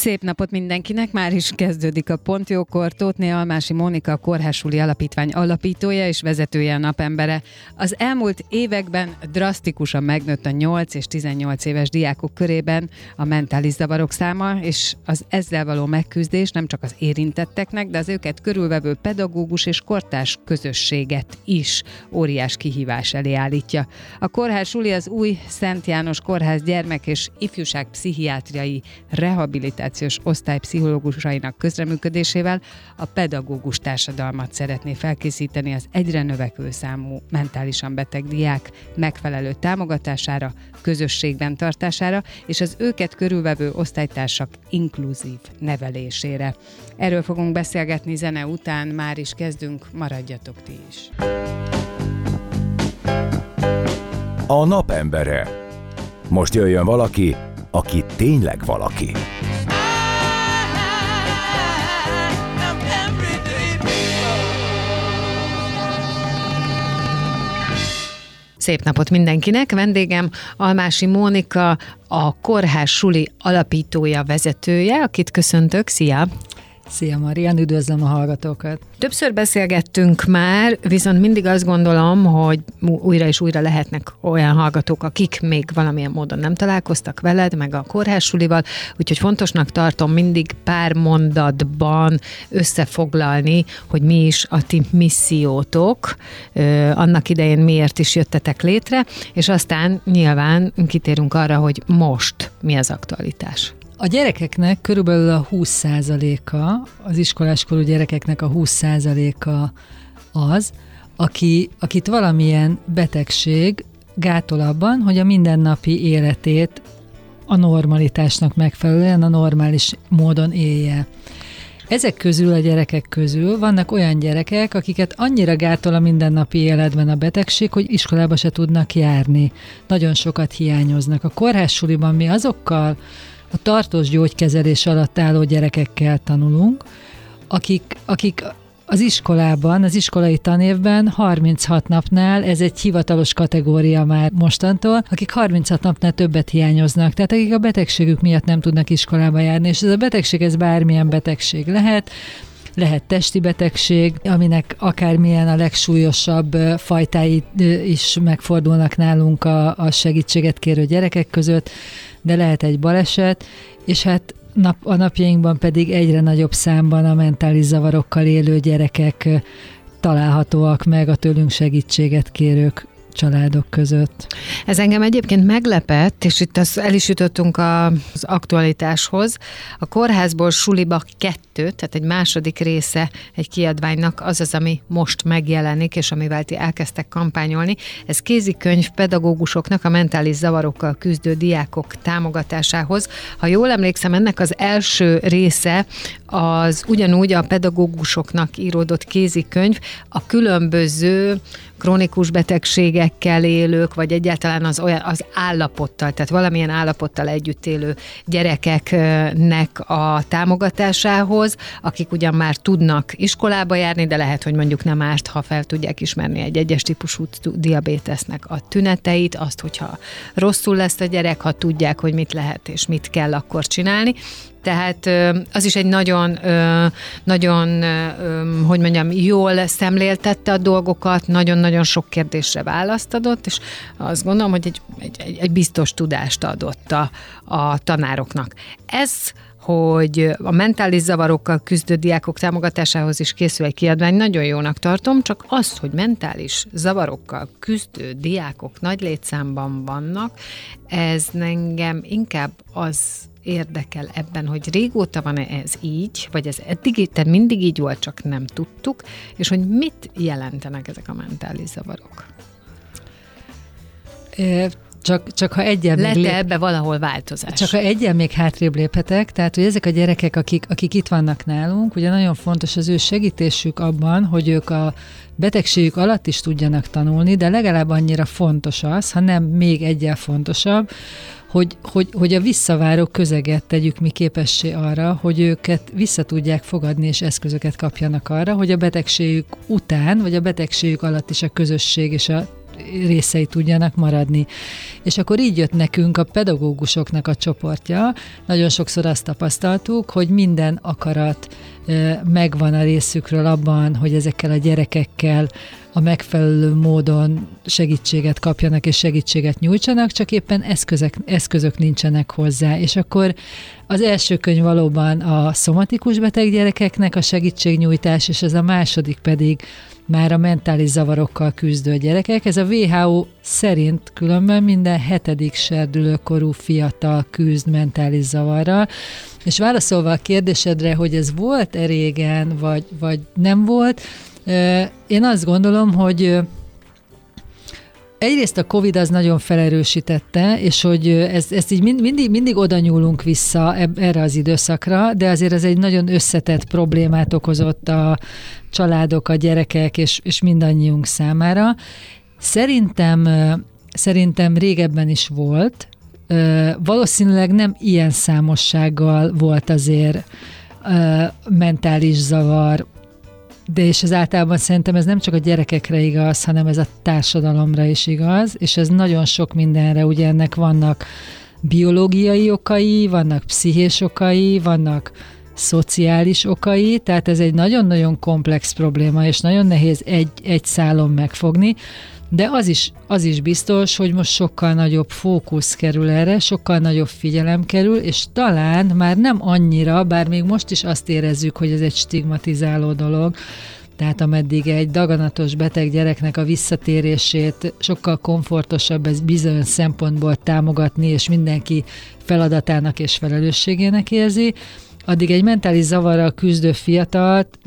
Szép napot mindenkinek, már is kezdődik a Pontjókor. Tótné Almási Mónika a Kórhásuli Alapítvány alapítója és vezetője a napembere. Az elmúlt években drasztikusan megnőtt a 8 és 18 éves diákok körében a mentális zavarok száma, és az ezzel való megküzdés nem csak az érintetteknek, de az őket körülvevő pedagógus és kortás közösséget is óriás kihívás elé állítja. A Kórhásuli az új Szent János Kórház gyermek és ifjúság pszichiátriai rehabilitáció rehabilitációs osztály pszichológusainak közreműködésével a pedagógus társadalmat szeretné felkészíteni az egyre növekvő számú mentálisan beteg diák megfelelő támogatására, közösségben tartására és az őket körülvevő osztálytársak inkluzív nevelésére. Erről fogunk beszélgetni zene után, már is kezdünk, maradjatok ti is. A napembere. Most jöjjön valaki, aki tényleg valaki. Szép napot mindenkinek! Vendégem Almási Mónika, a Kórház Suli alapítója, vezetője, akit köszöntök. Szia! Szia Marian, üdvözlöm a hallgatókat! Többször beszélgettünk már, viszont mindig azt gondolom, hogy újra és újra lehetnek olyan hallgatók, akik még valamilyen módon nem találkoztak veled, meg a kórházsulival, úgyhogy fontosnak tartom mindig pár mondatban összefoglalni, hogy mi is a ti missziótok, annak idején miért is jöttetek létre, és aztán nyilván kitérünk arra, hogy most mi az aktualitás. A gyerekeknek körülbelül a 20%-a, az iskoláskorú gyerekeknek a 20%-a az, aki, akit valamilyen betegség gátol abban, hogy a mindennapi életét a normalitásnak megfelelően, a normális módon élje. Ezek közül, a gyerekek közül vannak olyan gyerekek, akiket annyira gátol a mindennapi életben a betegség, hogy iskolába se tudnak járni. Nagyon sokat hiányoznak. A kórházsuliban mi azokkal a tartós gyógykezelés alatt álló gyerekekkel tanulunk, akik, akik az iskolában, az iskolai tanévben 36 napnál, ez egy hivatalos kategória már mostantól, akik 36 napnál többet hiányoznak, tehát akik a betegségük miatt nem tudnak iskolába járni, és ez a betegség, ez bármilyen betegség lehet, lehet testi betegség, aminek akármilyen a legsúlyosabb fajtái is megfordulnak nálunk a, a segítséget kérő gyerekek között, de lehet egy baleset, és hát nap, a napjainkban pedig egyre nagyobb számban a mentális zavarokkal élő gyerekek találhatóak meg a tőlünk segítséget kérők családok között. Ez engem egyébként meglepett, és itt az el is jutottunk az aktualitáshoz. A kórházból suliba kettő, tehát egy második része egy kiadványnak az az, ami most megjelenik, és amivel ti elkezdtek kampányolni. Ez kézikönyv pedagógusoknak a mentális zavarokkal küzdő diákok támogatásához. Ha jól emlékszem, ennek az első része az ugyanúgy a pedagógusoknak íródott kézikönyv a különböző krónikus betegségekkel élők, vagy egyáltalán az, olyan, az állapottal, tehát valamilyen állapottal együtt élő gyerekeknek a támogatásához, akik ugyan már tudnak iskolába járni, de lehet, hogy mondjuk nem árt, ha fel tudják ismerni egy egyes típusú diabétesznek a tüneteit, azt, hogyha rosszul lesz a gyerek, ha tudják, hogy mit lehet és mit kell akkor csinálni. Tehát az is egy nagyon, nagyon, hogy mondjam, jól szemléltette a dolgokat, nagyon-nagyon sok kérdésre választ adott, és azt gondolom, hogy egy, egy, egy biztos tudást adott a, a tanároknak. Ez hogy a mentális zavarokkal küzdő diákok támogatásához is készül egy kiadvány, nagyon jónak tartom, csak az, hogy mentális zavarokkal küzdő diákok nagy létszámban vannak, ez engem inkább az érdekel ebben, hogy régóta van -e ez így, vagy ez eddig, tehát mindig így volt, csak nem tudtuk, és hogy mit jelentenek ezek a mentális zavarok? Csak, csak ha egyen Lett lép... ebbe valahol változás? Csak ha egyen még hátrébb léphetek, tehát hogy ezek a gyerekek, akik, akik itt vannak nálunk, ugye nagyon fontos az ő segítésük abban, hogy ők a betegségük alatt is tudjanak tanulni, de legalább annyira fontos az, ha nem még egyel fontosabb, hogy, hogy, hogy a visszaváró közeget tegyük mi képessé arra, hogy őket vissza tudják fogadni, és eszközöket kapjanak arra, hogy a betegségük után, vagy a betegségük alatt is a közösség és a részei tudjanak maradni. És akkor így jött nekünk a pedagógusoknak a csoportja. Nagyon sokszor azt tapasztaltuk, hogy minden akarat megvan a részükről abban, hogy ezekkel a gyerekekkel a megfelelő módon segítséget kapjanak és segítséget nyújtsanak, csak éppen eszközök, eszközök nincsenek hozzá. És akkor az első könyv valóban a szomatikus beteg gyerekeknek a segítségnyújtás, és ez a második pedig már a mentális zavarokkal küzdő gyerekek. Ez a WHO szerint különben minden hetedik serdülőkorú fiatal küzd mentális zavarral. És válaszolva a kérdésedre, hogy ez volt-e régen, vagy, vagy nem volt, én azt gondolom, hogy Egyrészt a Covid az nagyon felerősítette, és hogy ez, ezt így mind, mindig, mindig oda nyúlunk vissza erre az időszakra, de azért ez egy nagyon összetett problémát okozott a családok, a gyerekek és, és mindannyiunk számára. Szerintem, szerintem régebben is volt, valószínűleg nem ilyen számossággal volt azért mentális zavar, de és ez általában szerintem ez nem csak a gyerekekre igaz, hanem ez a társadalomra is igaz, és ez nagyon sok mindenre, ugye ennek vannak biológiai okai, vannak pszichés okai, vannak szociális okai, tehát ez egy nagyon-nagyon komplex probléma, és nagyon nehéz egy, egy szálon megfogni, de az is, az is biztos, hogy most sokkal nagyobb fókusz kerül erre, sokkal nagyobb figyelem kerül, és talán már nem annyira, bár még most is azt érezzük, hogy ez egy stigmatizáló dolog, tehát ameddig egy daganatos beteg gyereknek a visszatérését sokkal komfortosabb ez bizonyos szempontból támogatni, és mindenki feladatának és felelősségének érzi, addig egy mentális zavarral küzdő fiatalt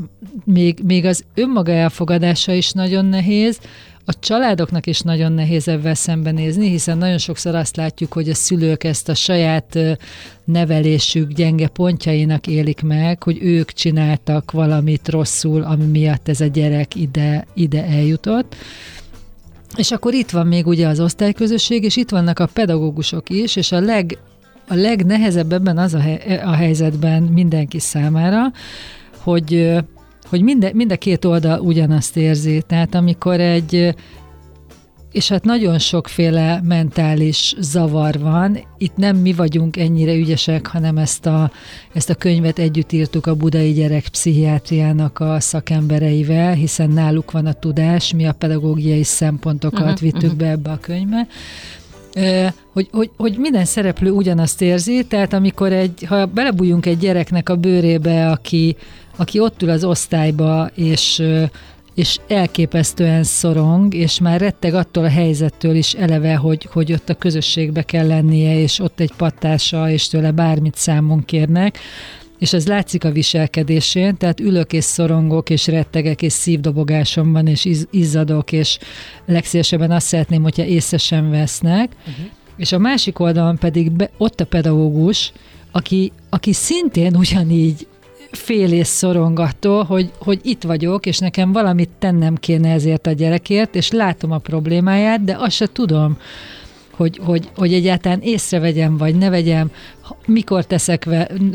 még, még az önmaga elfogadása is nagyon nehéz, a családoknak is nagyon nehéz ebben szembenézni, hiszen nagyon sokszor azt látjuk, hogy a szülők ezt a saját nevelésük gyenge pontjainak élik meg, hogy ők csináltak valamit rosszul, ami miatt ez a gyerek ide, ide eljutott. És akkor itt van még ugye az osztályközösség, és itt vannak a pedagógusok is, és a leg a legnehezebb ebben az a, he- a helyzetben mindenki számára, hogy hogy mind, mind a két oldal ugyanazt érzi. Tehát amikor egy és hát nagyon sokféle mentális zavar van. Itt nem mi vagyunk ennyire ügyesek, hanem ezt a, ezt a könyvet együtt írtuk a budai gyerek pszichiátriának a szakembereivel, hiszen náluk van a tudás, mi a pedagógiai szempontokat uh-huh, vittük uh-huh. be ebbe a könyvbe hogy, hogy, hogy minden szereplő ugyanazt érzi, tehát amikor egy, ha belebújunk egy gyereknek a bőrébe, aki, aki ott ül az osztályba, és és elképesztően szorong, és már retteg attól a helyzettől is eleve, hogy, hogy ott a közösségbe kell lennie, és ott egy pattása, és tőle bármit számon kérnek, és ez látszik a viselkedésén, tehát ülök és szorongok, és rettegek, és szívdobogásom van, és iz, izzadok, és legszívesebben azt szeretném, hogyha észre sem vesznek, uh-huh. és a másik oldalon pedig be, ott a pedagógus, aki, aki szintén ugyanígy fél és szorong attól, hogy, hogy itt vagyok, és nekem valamit tennem kéne ezért a gyerekért, és látom a problémáját, de azt se tudom, hogy, hogy, hogy egyáltalán észrevegyem, vagy ne vegyem, mikor teszek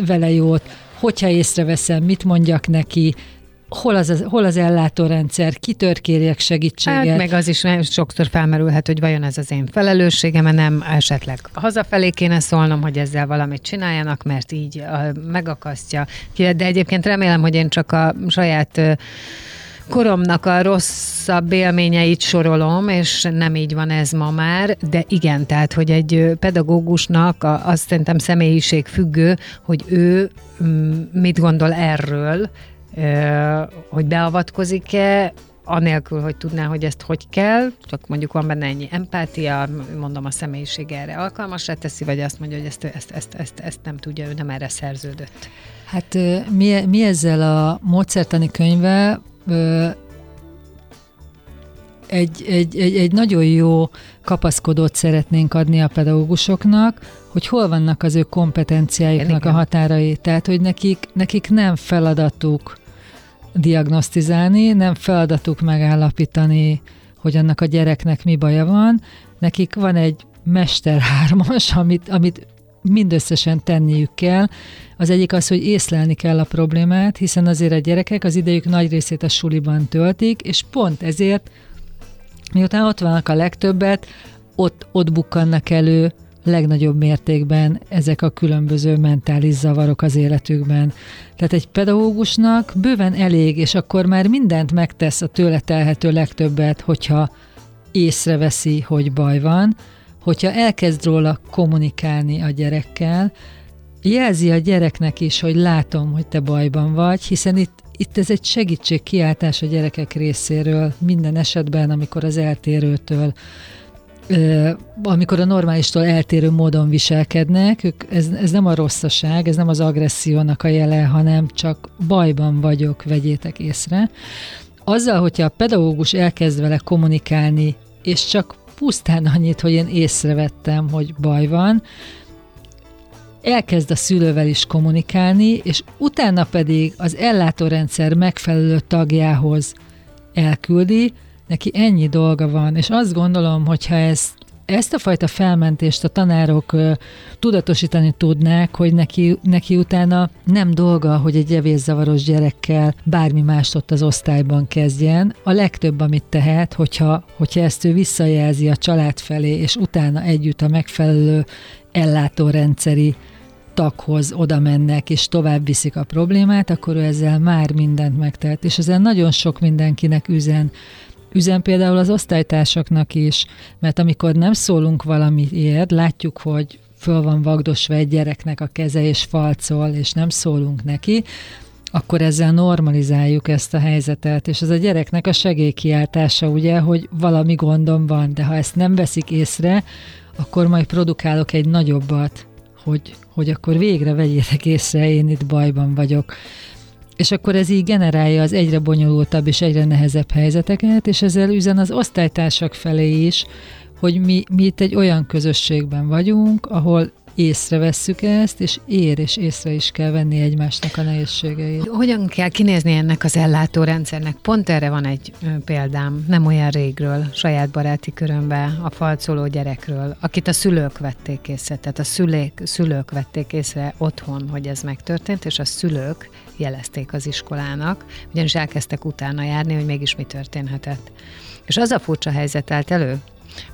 vele jót, hogyha észreveszem, mit mondjak neki, hol az, hol az ellátórendszer, kitör kérjek segítséget. Hát meg az is sokszor felmerülhet, hogy vajon ez az én felelősségem, nem esetleg hazafelé kéne szólnom, hogy ezzel valamit csináljanak, mert így megakasztja. De egyébként remélem, hogy én csak a saját koromnak a rosszabb élményeit sorolom, és nem így van ez ma már, de igen, tehát, hogy egy pedagógusnak azt szerintem személyiség függő, hogy ő mm, mit gondol erről, hogy beavatkozik-e, anélkül, hogy tudná, hogy ezt hogy kell, csak mondjuk van benne ennyi empátia, mondom, a személyiség erre alkalmasra teszi, vagy azt mondja, hogy ezt, ezt, ezt, ezt, ezt nem tudja, ő nem erre szerződött. Hát mi, mi ezzel a módszertani könyvvel egy, egy, egy, egy nagyon jó kapaszkodót szeretnénk adni a pedagógusoknak, hogy hol vannak az ő kompetenciáiknak a határai. Tehát, hogy nekik, nekik nem feladatuk diagnosztizálni, nem feladatuk megállapítani, hogy annak a gyereknek mi baja van. Nekik van egy mester hármas, amit, amit mindösszesen tenniük kell. Az egyik az, hogy észlelni kell a problémát, hiszen azért a gyerekek az idejük nagy részét a suliban töltik, és pont ezért, miután ott vannak a legtöbbet, ott, ott bukkannak elő legnagyobb mértékben ezek a különböző mentális zavarok az életükben. Tehát egy pedagógusnak bőven elég, és akkor már mindent megtesz a tőle telhető legtöbbet, hogyha észreveszi, hogy baj van, hogyha elkezd róla kommunikálni a gyerekkel, jelzi a gyereknek is, hogy látom, hogy te bajban vagy, hiszen itt, itt ez egy segítségkiáltás a gyerekek részéről minden esetben, amikor az eltérőtől amikor a normálistól eltérő módon viselkednek, ők, ez, ez nem a rosszaság, ez nem az agressziónak a jele, hanem csak bajban vagyok, vegyétek észre. Azzal, hogyha a pedagógus elkezd vele kommunikálni, és csak pusztán annyit, hogy én észrevettem, hogy baj van, elkezd a szülővel is kommunikálni, és utána pedig az ellátórendszer megfelelő tagjához elküldi, neki ennyi dolga van, és azt gondolom, hogyha ezt ezt a fajta felmentést a tanárok tudatosítani tudnák, hogy neki, neki utána nem dolga, hogy egy evészavaros gyerekkel bármi mást ott az osztályban kezdjen. A legtöbb, amit tehet, hogyha, hogyha ezt ő visszajelzi a család felé, és utána együtt a megfelelő ellátórendszeri taghoz oda mennek, és tovább viszik a problémát, akkor ő ezzel már mindent megtelt. És ezzel nagyon sok mindenkinek üzen, Üzen például az osztálytársaknak is, mert amikor nem szólunk valamiért, látjuk, hogy föl van vagdosva egy gyereknek a keze és falcol, és nem szólunk neki, akkor ezzel normalizáljuk ezt a helyzetet, és ez a gyereknek a segélykiáltása, ugye, hogy valami gondom van, de ha ezt nem veszik észre, akkor majd produkálok egy nagyobbat, hogy, hogy akkor végre vegyétek észre, én itt bajban vagyok. És akkor ez így generálja az egyre bonyolultabb és egyre nehezebb helyzeteket, és ezzel üzen az osztálytársak felé is, hogy mi, mi itt egy olyan közösségben vagyunk, ahol észrevesszük ezt, és ér és észre is kell venni egymásnak a nehézségeit. Hogyan kell kinézni ennek az ellátórendszernek? Pont erre van egy példám, nem olyan régről, saját baráti körömben, a falcoló gyerekről, akit a szülők vették észre, tehát a szülék, szülők vették észre otthon, hogy ez megtörtént, és a szülők jelezték az iskolának, ugyanis elkezdtek utána járni, hogy mégis mi történhetett. És az a furcsa helyzet állt elő,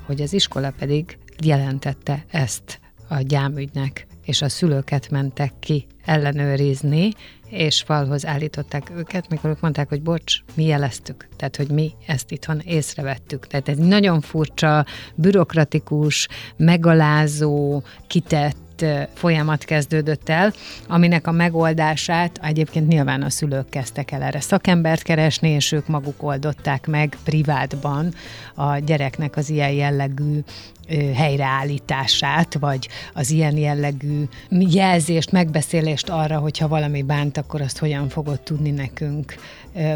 hogy az iskola pedig jelentette ezt a gyámügynek, és a szülőket mentek ki ellenőrizni, és falhoz állították őket, mikor ők mondták, hogy bocs, mi jeleztük, tehát hogy mi ezt itthon észrevettük. Tehát ez nagyon furcsa, bürokratikus, megalázó, kitett folyamat kezdődött el, aminek a megoldását egyébként nyilván a szülők kezdtek el erre szakembert keresni, és ők maguk oldották meg privátban a gyereknek az ilyen jellegű helyreállítását, vagy az ilyen jellegű jelzést, megbeszélést arra, hogyha valami bánt, akkor azt hogyan fogod tudni nekünk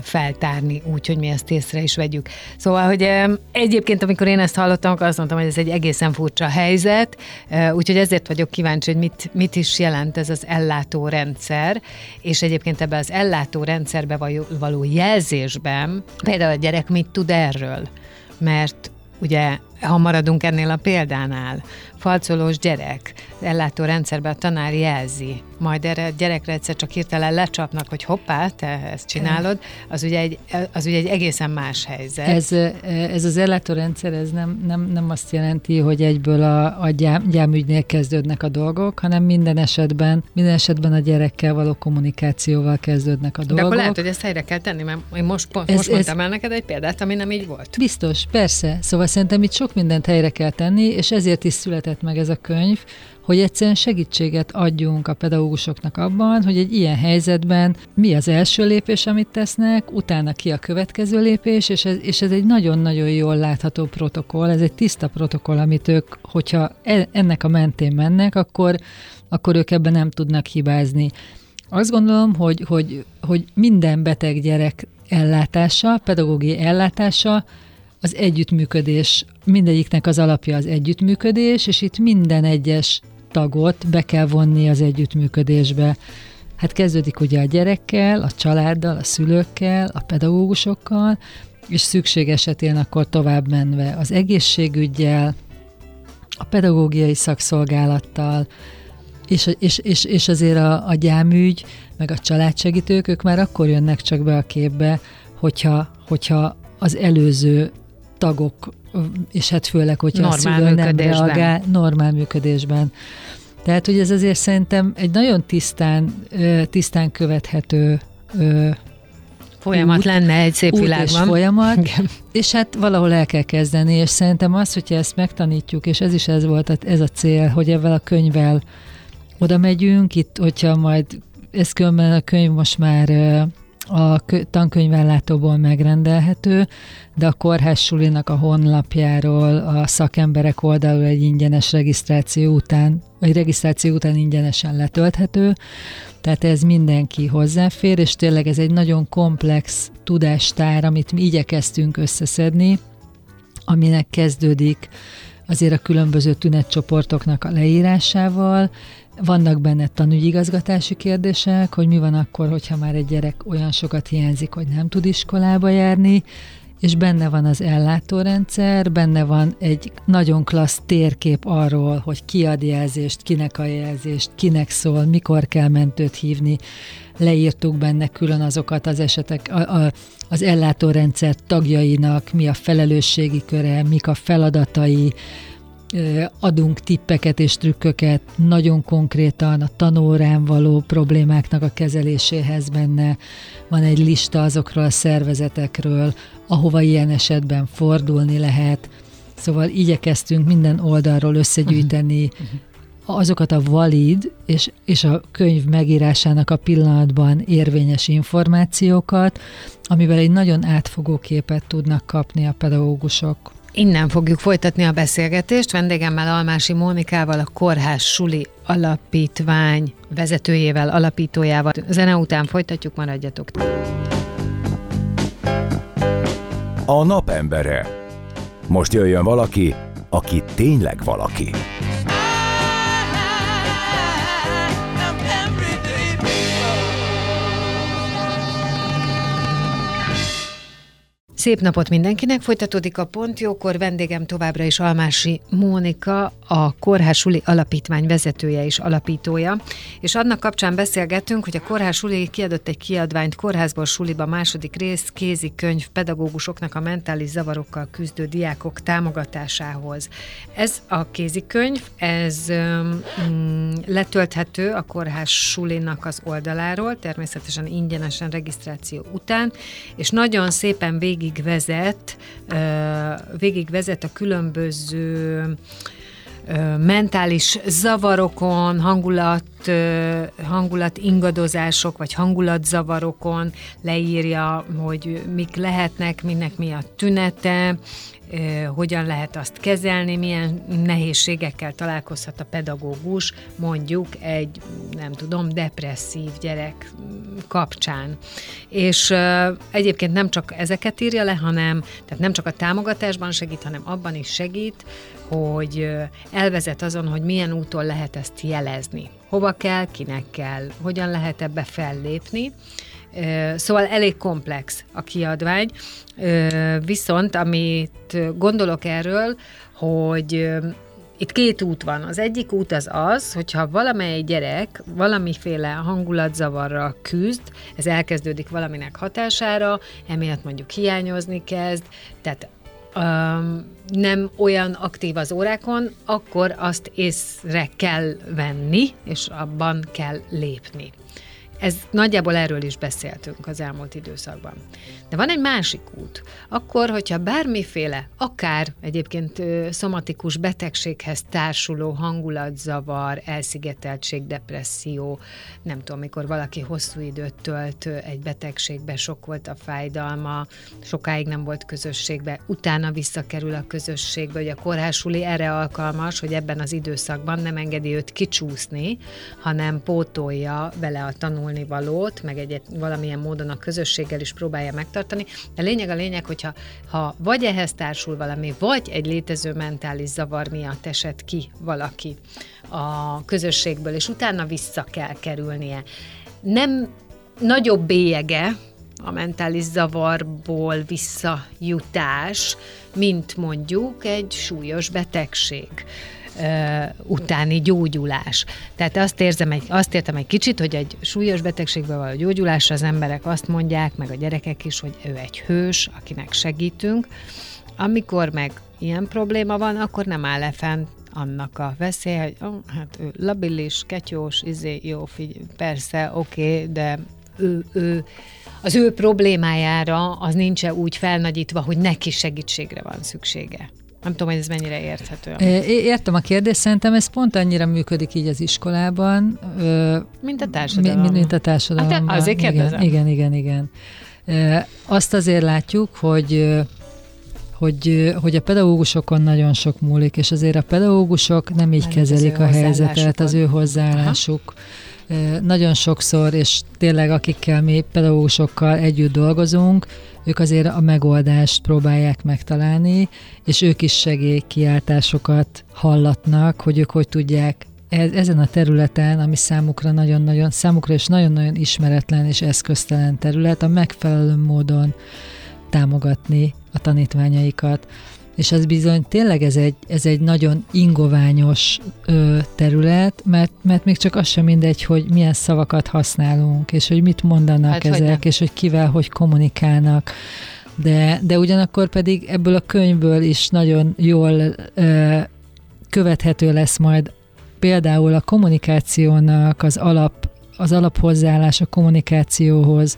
feltárni, úgy, hogy mi ezt észre is vegyük. Szóval, hogy egyébként, amikor én ezt hallottam, akkor azt mondtam, hogy ez egy egészen furcsa helyzet, úgyhogy ezért vagyok kíváncsi, hogy mit, mit is jelent ez az ellátórendszer, és egyébként ebbe az ellátórendszerbe való jelzésben például a gyerek mit tud erről? Mert ugye, ha maradunk ennél a példánál, falcolós gyerek, ellátó rendszerben a tanár jelzi, majd erre a gyerekre egyszer csak hirtelen lecsapnak, hogy hoppá, te ezt csinálod, az ugye egy, az ugye egy egészen más helyzet. Ez, ez az ellátórendszer, ez nem, nem, nem azt jelenti, hogy egyből a, a gyám, gyámügynél kezdődnek a dolgok, hanem minden esetben, minden esetben a gyerekkel való kommunikációval kezdődnek a dolgok. De akkor lehet, hogy ezt helyre kell tenni, mert én most, pont, ez, most mondtam ez, el neked egy példát, ami nem így volt. Biztos, persze. Szóval szerintem itt sok mindent helyre kell tenni, és ezért is született meg ez a könyv, hogy egyszerűen segítséget adjunk a pedagógusoknak abban, hogy egy ilyen helyzetben mi az első lépés, amit tesznek, utána ki a következő lépés, és ez, és ez egy nagyon-nagyon jól látható protokoll, ez egy tiszta protokoll, amit ők, hogyha e, ennek a mentén mennek, akkor, akkor ők ebben nem tudnak hibázni. Azt gondolom, hogy, hogy, hogy minden beteg gyerek ellátása, pedagógiai ellátása az együttműködés, mindegyiknek az alapja az együttműködés, és itt minden egyes tagot be kell vonni az együttműködésbe. Hát kezdődik ugye a gyerekkel, a családdal, a szülőkkel, a pedagógusokkal, és szükség esetén akkor tovább menve az egészségügyel, a pedagógiai szakszolgálattal, és, és, és, és azért a, a gyámügy, meg a családsegítők, ők már akkor jönnek csak be a képbe, hogyha, hogyha az előző tagok, és hát főleg, hogyha normál a szülő nem reagál, normál működésben. Tehát, hogy ez azért szerintem egy nagyon tisztán, tisztán követhető folyamat út, lenne egy szép út világban. És folyamat, Igen. és hát valahol el kell kezdeni, és szerintem az, hogyha ezt megtanítjuk, és ez is ez volt, ez a cél, hogy ebben a könyvvel oda megyünk, itt, hogyha majd ez különben a könyv most már a tankönyvellátóból megrendelhető, de a kórház sulinak a honlapjáról a szakemberek oldalról egy ingyenes regisztráció után, vagy regisztráció után ingyenesen letölthető, tehát ez mindenki hozzáfér, és tényleg ez egy nagyon komplex tudástár, amit mi igyekeztünk összeszedni, aminek kezdődik azért a különböző tünetcsoportoknak a leírásával, vannak benne tanügyigazgatási kérdések, hogy mi van akkor, hogyha már egy gyerek olyan sokat hiányzik, hogy nem tud iskolába járni, és benne van az ellátórendszer, benne van egy nagyon klassz térkép arról, hogy ki ad jelzést, kinek a jelzést, kinek szól, mikor kell mentőt hívni. Leírtuk benne külön azokat az esetek, a, a, az ellátórendszer tagjainak, mi a felelősségi köre, mik a feladatai, adunk tippeket és trükköket nagyon konkrétan a tanórán való problémáknak a kezeléséhez benne. Van egy lista azokról a szervezetekről, ahova ilyen esetben fordulni lehet. Szóval igyekeztünk minden oldalról összegyűjteni azokat a valid és, és a könyv megírásának a pillanatban érvényes információkat, amivel egy nagyon átfogó képet tudnak kapni a pedagógusok. Innen fogjuk folytatni a beszélgetést vendégemmel Almási Mónikával, a Kórház Suli Alapítvány vezetőjével, alapítójával. Zene után folytatjuk, maradjatok. A napembere. Most jöjjön valaki, aki tényleg valaki. Szép napot mindenkinek, folytatódik a Pontjókor, vendégem továbbra is Almási Mónika, a Kórház Suli Alapítvány vezetője és alapítója, és annak kapcsán beszélgettünk, hogy a Kórház Suli kiadott egy kiadványt Kórházból Suliba második rész, kézikönyv pedagógusoknak a mentális zavarokkal küzdő diákok támogatásához. Ez a kézikönyv, ez mm, letölthető a Kórház Sulinak az oldaláról, természetesen ingyenesen regisztráció után, és nagyon szépen végig végigvezet, végigvezet a különböző mentális zavarokon, hangulat, hangulat ingadozások, vagy hangulatzavarokon leírja, hogy mik lehetnek, minek mi a tünete, hogyan lehet azt kezelni, milyen nehézségekkel találkozhat a pedagógus, mondjuk egy, nem tudom, depresszív gyerek kapcsán. És egyébként nem csak ezeket írja le, hanem tehát nem csak a támogatásban segít, hanem abban is segít, hogy elvezet azon, hogy milyen úton lehet ezt jelezni. Hova kell, kinek kell, hogyan lehet ebbe fellépni, Szóval elég komplex a kiadvány, viszont amit gondolok erről, hogy itt két út van. Az egyik út az az, hogyha valamely gyerek valamiféle hangulatzavarra küzd, ez elkezdődik valaminek hatására, emiatt mondjuk hiányozni kezd, tehát um, nem olyan aktív az órákon, akkor azt észre kell venni, és abban kell lépni. Ez nagyjából erről is beszéltünk az elmúlt időszakban. De van egy másik út. Akkor, hogyha bármiféle, akár egyébként szomatikus betegséghez társuló hangulatzavar, elszigeteltség, depresszió, nem tudom, mikor valaki hosszú időt tölt egy betegségbe, sok volt a fájdalma, sokáig nem volt közösségbe, utána visszakerül a közösségbe, hogy a kórhásuli erre alkalmas, hogy ebben az időszakban nem engedi őt kicsúszni, hanem pótolja vele a tanul tanulni valót, meg egy valamilyen módon a közösséggel is próbálja megtartani. De lényeg a lényeg, hogyha ha vagy ehhez társul valami, vagy egy létező mentális zavar miatt esett ki valaki a közösségből, és utána vissza kell kerülnie. Nem nagyobb bélyege, a mentális zavarból visszajutás, mint mondjuk egy súlyos betegség utáni gyógyulás. Tehát azt érzem, egy, azt értem egy kicsit, hogy egy súlyos betegségben való gyógyulásra az emberek azt mondják, meg a gyerekek is, hogy ő egy hős, akinek segítünk. Amikor meg ilyen probléma van, akkor nem áll le fent annak a veszély, hogy oh, hát ő labilis, ketyós, izé, jó, figy- persze, oké, okay, de ő, ő, az ő problémájára az nincs úgy felnagyítva, hogy neki segítségre van szüksége. Nem tudom, hogy ez mennyire érthető. Értem a kérdést, szerintem ez pont annyira működik így az iskolában. Mint a társadalomban. Mint, mint a társadalomban. Hát azért kérdezem. Igen, igen, igen, igen. Azt azért látjuk, hogy hogy, hogy a pedagógusokon nagyon sok múlik, és azért a pedagógusok nem így kezelik a helyzetet, az ő hozzáállásuk. Aha nagyon sokszor, és tényleg akikkel mi pedagógusokkal együtt dolgozunk, ők azért a megoldást próbálják megtalálni, és ők is segélykiáltásokat hallatnak, hogy ők hogy tudják e-, ezen a területen, ami számukra nagyon-nagyon, számukra is nagyon-nagyon ismeretlen és eszköztelen terület, a megfelelő módon támogatni a tanítványaikat és ez bizony tényleg ez egy, ez egy nagyon ingoványos ö, terület, mert, mert még csak az sem mindegy, hogy milyen szavakat használunk, és hogy mit mondanak hát, ezek, hogy és hogy kivel, hogy kommunikálnak. De, de ugyanakkor pedig ebből a könyvből is nagyon jól ö, követhető lesz majd például a kommunikációnak az alap az alaphozzáállás a kommunikációhoz,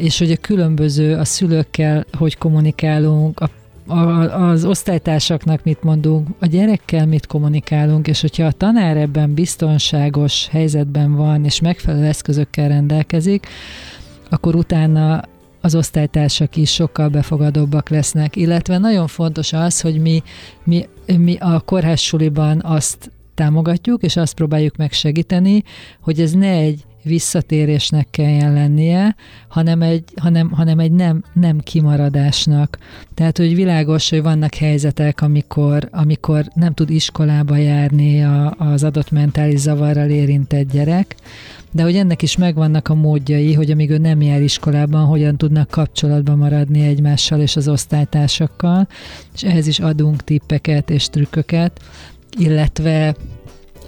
és hogy a különböző, a szülőkkel hogy kommunikálunk, a az osztálytársaknak mit mondunk, a gyerekkel mit kommunikálunk, és hogyha a tanár ebben biztonságos helyzetben van, és megfelelő eszközökkel rendelkezik, akkor utána az osztálytársak is sokkal befogadóbbak lesznek, illetve nagyon fontos az, hogy mi, mi, mi a kórház suliban azt támogatjuk, és azt próbáljuk megsegíteni, hogy ez ne egy visszatérésnek kelljen lennie, hanem egy, hanem, hanem egy nem, nem kimaradásnak. Tehát, hogy világos, hogy vannak helyzetek, amikor, amikor nem tud iskolába járni a, az adott mentális zavarral érintett gyerek, de hogy ennek is megvannak a módjai, hogy amíg ő nem jár iskolában, hogyan tudnak kapcsolatban maradni egymással és az osztálytársakkal, és ehhez is adunk tippeket és trükköket, illetve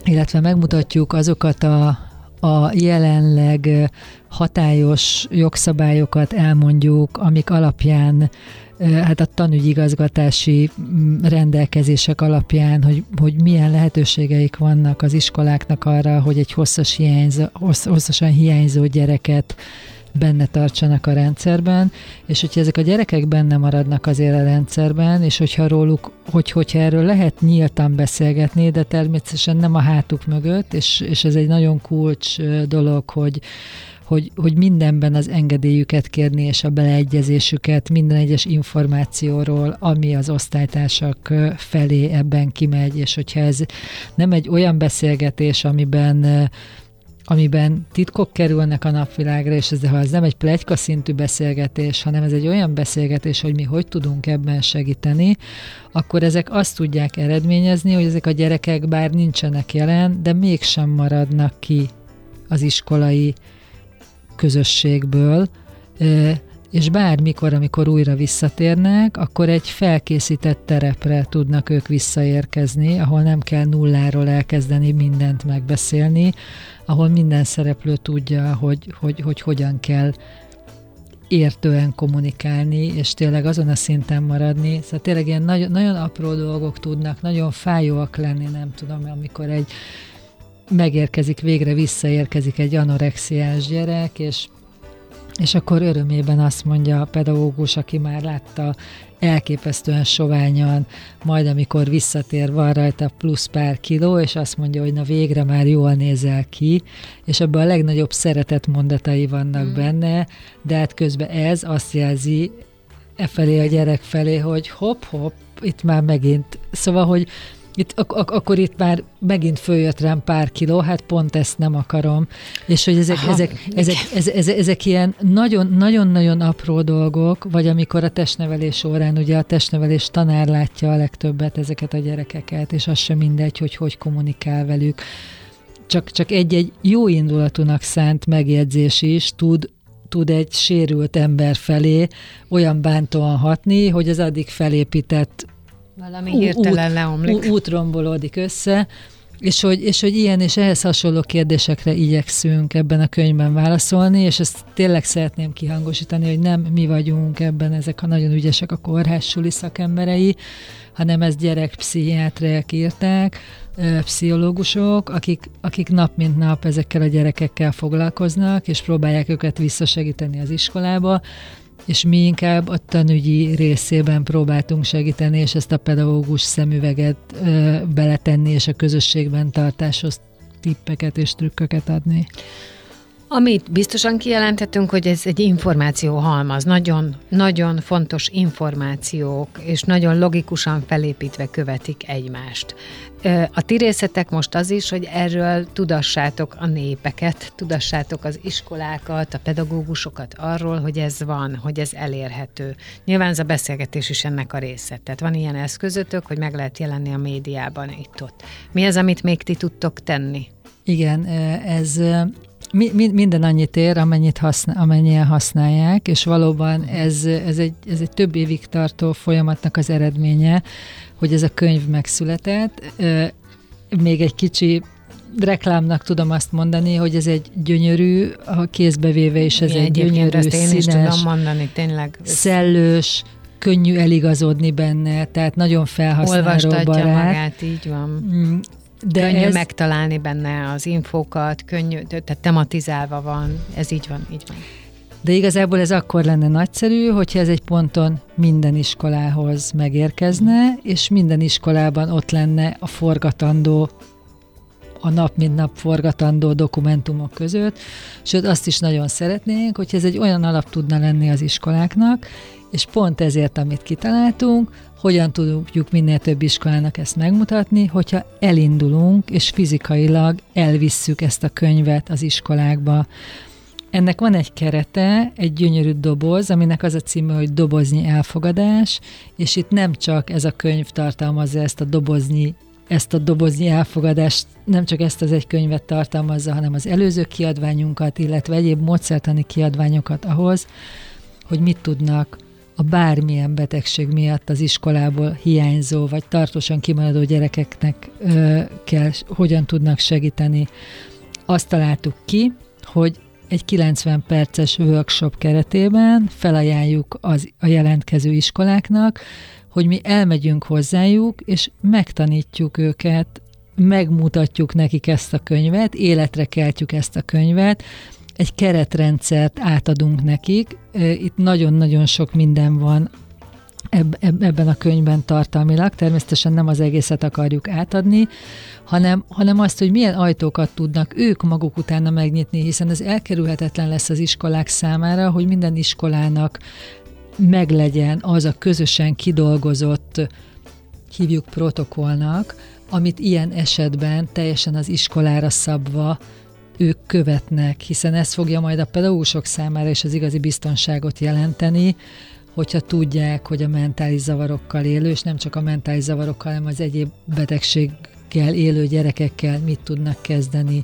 illetve megmutatjuk azokat a, a jelenleg hatályos jogszabályokat elmondjuk, amik alapján hát a tanügyigazgatási mm, rendelkezések alapján, hogy, hogy milyen lehetőségeik vannak az iskoláknak arra, hogy egy hosszas hiányzó, hosszasan hiányzó gyereket benne tartsanak a rendszerben, és hogyha ezek a gyerekek benne maradnak azért a rendszerben, és hogyha róluk, hogy, hogyha erről lehet nyíltan beszélgetni, de természetesen nem a hátuk mögött, és, és ez egy nagyon kulcs dolog, hogy, hogy, hogy mindenben az engedélyüket kérni, és a beleegyezésüket minden egyes információról, ami az osztálytársak felé ebben kimegy, és hogyha ez nem egy olyan beszélgetés, amiben amiben titkok kerülnek a napvilágra, és ez, ha ez nem egy plegyka szintű beszélgetés, hanem ez egy olyan beszélgetés, hogy mi hogy tudunk ebben segíteni, akkor ezek azt tudják eredményezni, hogy ezek a gyerekek bár nincsenek jelen, de mégsem maradnak ki az iskolai közösségből, és bármikor, amikor újra visszatérnek, akkor egy felkészített terepre tudnak ők visszaérkezni, ahol nem kell nulláról elkezdeni mindent megbeszélni, ahol minden szereplő tudja, hogy, hogy, hogy hogyan kell értően kommunikálni, és tényleg azon a szinten maradni. Szóval tényleg ilyen nagyon, nagyon apró dolgok tudnak, nagyon fájóak lenni, nem tudom, amikor egy megérkezik, végre visszaérkezik egy anorexiás gyerek, és és akkor örömében azt mondja a pedagógus, aki már látta elképesztően soványan, majd amikor visszatér, van rajta plusz pár kiló, és azt mondja, hogy na végre már jól nézel ki, és ebben a legnagyobb szeretet mondatai vannak mm. benne, de hát közben ez azt jelzi e felé a gyerek felé, hogy hopp-hopp, itt már megint. Szóval, hogy itt, ak- ak- akkor itt már megint följött rám pár kiló, hát pont ezt nem akarom. És hogy ezek, ezek, ezek, ezek, ezek, ezek ilyen nagyon-nagyon apró dolgok, vagy amikor a testnevelés órán, ugye a testnevelés tanár látja a legtöbbet ezeket a gyerekeket, és az sem mindegy, hogy hogy kommunikál velük. Csak, csak egy-egy jó indulatúnak szánt megjegyzés is tud tud egy sérült ember felé olyan bántóan hatni, hogy az addig felépített valami hirtelen út, leomlik. Út rombolódik össze, és hogy, és hogy ilyen és ehhez hasonló kérdésekre igyekszünk ebben a könyvben válaszolni, és ezt tényleg szeretném kihangosítani, hogy nem mi vagyunk ebben, ezek a nagyon ügyesek a kórház suli szakemberei, hanem ezt gyerekpszichiátriák írták, pszichológusok, akik, akik nap mint nap ezekkel a gyerekekkel foglalkoznak, és próbálják őket visszasegíteni az iskolába, és mi inkább a tanügyi részében próbáltunk segíteni, és ezt a pedagógus szemüveget ö, beletenni, és a közösségben tartáshoz tippeket és trükköket adni. Amit biztosan kijelenthetünk, hogy ez egy információ halmaz, nagyon, nagyon fontos információk, és nagyon logikusan felépítve követik egymást. A ti részetek most az is, hogy erről tudassátok a népeket, tudassátok az iskolákat, a pedagógusokat arról, hogy ez van, hogy ez elérhető. Nyilván ez a beszélgetés is ennek a része. Tehát van ilyen eszközötök, hogy meg lehet jelenni a médiában itt-ott. Mi az, amit még ti tudtok tenni? Igen, ez mi, mi, minden annyit ér, amennyit használ, amennyien használják, és valóban ez, ez, egy, ez egy több évig tartó folyamatnak az eredménye, hogy ez a könyv megszületett. Még egy kicsi reklámnak tudom azt mondani, hogy ez egy gyönyörű, a kézbe véve is ez Igen, egy gyönyörű, ezt én színes, is tudom mondani, tényleg. Szellős, könnyű eligazodni benne, tehát nagyon felhasználó Olvastatja barát. magát, így van. De könnyű ez... megtalálni benne az infókat, könnyű, tehát tematizálva van, ez így van, így van. De igazából ez akkor lenne nagyszerű, hogyha ez egy ponton minden iskolához megérkezne, és minden iskolában ott lenne a forgatandó a nap mint nap forgatandó dokumentumok között, sőt azt is nagyon szeretnénk, hogy ez egy olyan alap tudna lenni az iskoláknak, és pont ezért, amit kitaláltunk, hogyan tudjuk minél több iskolának ezt megmutatni, hogyha elindulunk, és fizikailag elvisszük ezt a könyvet az iskolákba. Ennek van egy kerete, egy gyönyörű doboz, aminek az a címe, hogy Doboznyi elfogadás, és itt nem csak ez a könyv tartalmazza ezt a doboznyi ezt a doboznyi elfogadást, nem csak ezt az egy könyvet tartalmazza, hanem az előző kiadványunkat, illetve egyéb módszertani kiadványokat ahhoz, hogy mit tudnak a bármilyen betegség miatt az iskolából hiányzó vagy tartósan kimaradó gyerekeknek ö, kell, hogyan tudnak segíteni. Azt találtuk ki, hogy egy 90 perces workshop keretében felajánljuk az, a jelentkező iskoláknak, hogy mi elmegyünk hozzájuk, és megtanítjuk őket, megmutatjuk nekik ezt a könyvet, életre keltjük ezt a könyvet, egy keretrendszert átadunk nekik. Itt nagyon-nagyon sok minden van eb- ebben a könyvben tartalmilag. Természetesen nem az egészet akarjuk átadni, hanem, hanem azt, hogy milyen ajtókat tudnak ők maguk utána megnyitni, hiszen ez elkerülhetetlen lesz az iskolák számára, hogy minden iskolának meglegyen az a közösen kidolgozott, hívjuk protokollnak, amit ilyen esetben teljesen az iskolára szabva ők követnek, hiszen ez fogja majd a pedagógusok számára is az igazi biztonságot jelenteni, hogyha tudják, hogy a mentális zavarokkal élő, és nem csak a mentális zavarokkal, hanem az egyéb betegséggel élő gyerekekkel mit tudnak kezdeni.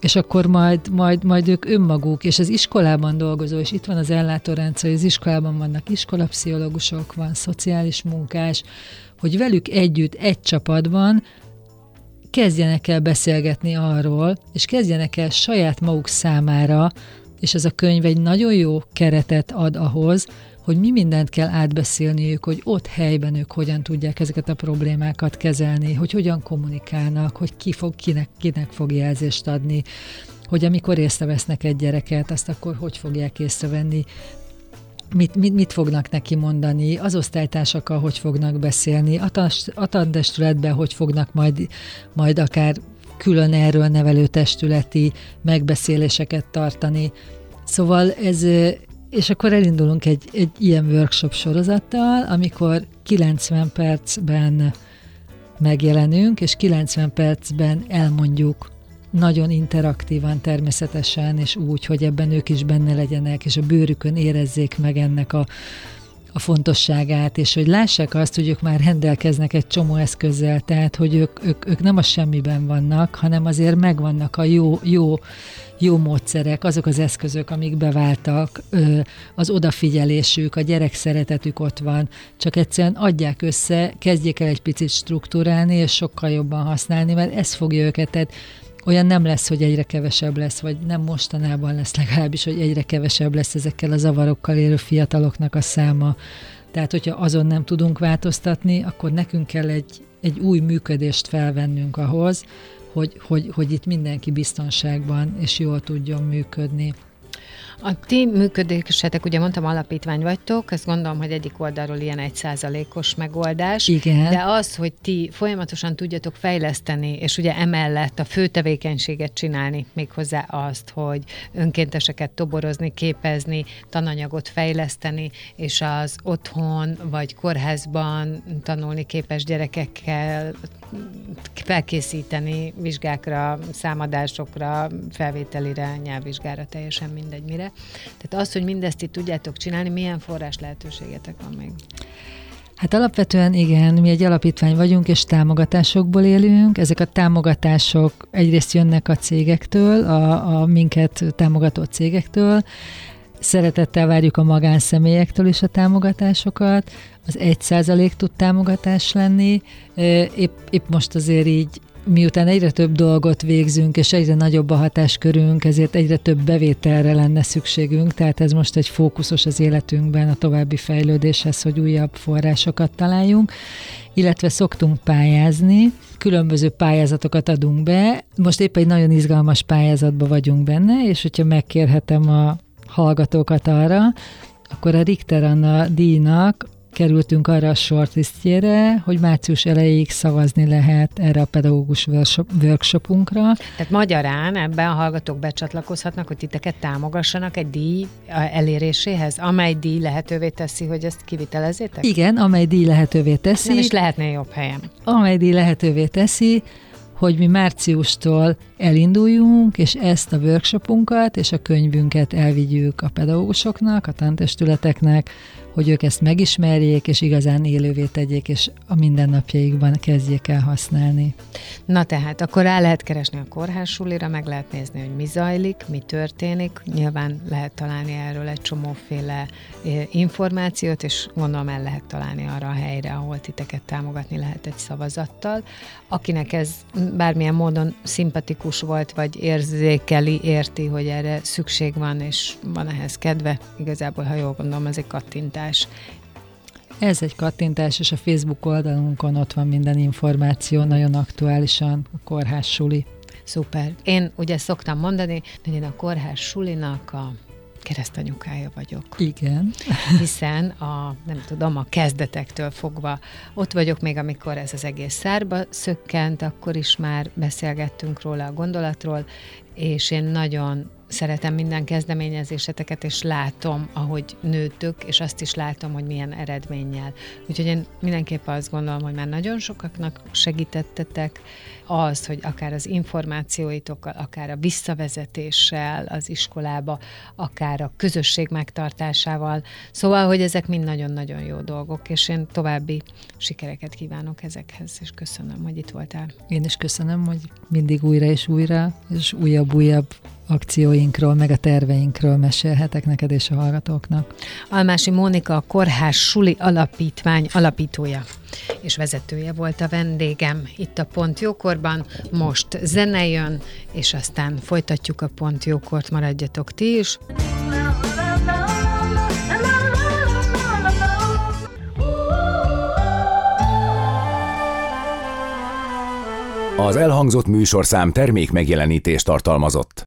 És akkor majd, majd, majd ők önmaguk, és az iskolában dolgozó, és itt van az ellátórendszer, az iskolában vannak iskolapszichológusok, van szociális munkás, hogy velük együtt egy csapatban kezdjenek el beszélgetni arról, és kezdjenek el saját maguk számára, és ez a könyv egy nagyon jó keretet ad ahhoz, hogy mi mindent kell átbeszélniük, hogy ott helyben ők hogyan tudják ezeket a problémákat kezelni, hogy hogyan kommunikálnak, hogy ki fog, kinek, kinek fog jelzést adni, hogy amikor észrevesznek egy gyereket, azt akkor hogy fogják észrevenni, mit, mit, mit fognak neki mondani, az osztálytársakkal hogy fognak beszélni, a tantestületben hogy fognak majd, majd akár külön erről nevelő testületi megbeszéléseket tartani. Szóval ez, és akkor elindulunk egy, egy ilyen workshop sorozattal, amikor 90 percben megjelenünk, és 90 percben elmondjuk nagyon interaktívan természetesen, és úgy, hogy ebben ők is benne legyenek, és a bőrükön érezzék meg ennek a, a fontosságát, és hogy lássák azt, hogy ők már rendelkeznek egy csomó eszközzel, tehát hogy ők, ők, ők nem a semmiben vannak, hanem azért megvannak a jó, jó, jó módszerek, azok az eszközök, amik beváltak, az odafigyelésük, a gyerek szeretetük ott van, csak egyszerűen adják össze, kezdjék el egy picit struktúrálni, és sokkal jobban használni, mert ez fogja őket, tehát olyan nem lesz, hogy egyre kevesebb lesz, vagy nem mostanában lesz legalábbis, hogy egyre kevesebb lesz ezekkel a zavarokkal élő fiataloknak a száma. Tehát, hogyha azon nem tudunk változtatni, akkor nekünk kell egy, egy új működést felvennünk ahhoz, hogy, hogy, hogy itt mindenki biztonságban és jól tudjon működni. A ti működésetek, ugye mondtam, alapítvány vagytok, ezt gondolom, hogy egyik oldalról ilyen egy százalékos megoldás. Igen. De az, hogy ti folyamatosan tudjatok fejleszteni, és ugye emellett a fő tevékenységet csinálni, méghozzá azt, hogy önkénteseket toborozni, képezni, tananyagot fejleszteni, és az otthon vagy kórházban tanulni képes gyerekekkel felkészíteni vizsgákra, számadásokra, felvételire, nyelvvizsgára, teljesen mindegy mire. Tehát az, hogy mindezt itt tudjátok csinálni, milyen forrás lehetőségetek van még? Hát alapvetően igen, mi egy alapítvány vagyunk, és támogatásokból élünk. Ezek a támogatások egyrészt jönnek a cégektől, a, a minket támogató cégektől, Szeretettel várjuk a magánszemélyektől is a támogatásokat. Az egy százalék tud támogatás lenni. Épp, épp most azért így miután egyre több dolgot végzünk, és egyre nagyobb a hatáskörünk, ezért egyre több bevételre lenne szükségünk, tehát ez most egy fókuszos az életünkben a további fejlődéshez, hogy újabb forrásokat találjunk, illetve szoktunk pályázni, különböző pályázatokat adunk be. Most épp egy nagyon izgalmas pályázatban vagyunk benne, és hogyha megkérhetem a hallgatókat arra, akkor a Richter Anna díjnak kerültünk arra a shortlistjére, hogy március elejéig szavazni lehet erre a pedagógus workshopunkra. Tehát magyarán ebben a hallgatók becsatlakozhatnak, hogy titeket támogassanak egy díj eléréséhez, amely díj lehetővé teszi, hogy ezt kivitelezzétek? Igen, amely díj lehetővé teszi. Nem is lehetné jobb helyen. Amely díj lehetővé teszi, hogy mi márciustól elinduljunk, és ezt a workshopunkat és a könyvünket elvigyük a pedagógusoknak, a tantestületeknek, hogy ők ezt megismerjék, és igazán élővé tegyék, és a mindennapjaikban kezdjék el használni. Na tehát, akkor rá lehet keresni a kórház sulira, meg lehet nézni, hogy mi zajlik, mi történik. Nyilván lehet találni erről egy csomóféle információt, és gondolom el lehet találni arra a helyre, ahol titeket támogatni lehet egy szavazattal. Akinek ez bármilyen módon szimpatikus volt, vagy érzékeli, érti, hogy erre szükség van, és van ehhez kedve, igazából, ha jól gondolom, ez egy kattintás kattintás. Ez egy kattintás, és a Facebook oldalunkon ott van minden információ, nagyon aktuálisan a kórház suli. Szuper. Én ugye szoktam mondani, hogy én a kórház sulinak a keresztanyukája vagyok. Igen. Hiszen a, nem tudom, a kezdetektől fogva ott vagyok még, amikor ez az egész szárba szökkent, akkor is már beszélgettünk róla a gondolatról, és én nagyon szeretem minden kezdeményezéseteket, és látom, ahogy nőttök, és azt is látom, hogy milyen eredménnyel. Úgyhogy én mindenképpen azt gondolom, hogy már nagyon sokaknak segítettetek az, hogy akár az információitokkal, akár a visszavezetéssel az iskolába, akár a közösség megtartásával. Szóval, hogy ezek mind nagyon-nagyon jó dolgok, és én további sikereket kívánok ezekhez, és köszönöm, hogy itt voltál. Én is köszönöm, hogy mindig újra és újra, és újabb-újabb akcióinkról, meg a terveinkről mesélhetek neked és a hallgatóknak. Almási Mónika a Kórház Suli Alapítvány alapítója és vezetője volt a vendégem itt a Pont Jókorban. Most zene jön, és aztán folytatjuk a Pont Jókort, maradjatok ti is. Az elhangzott műsorszám termék megjelenítést tartalmazott.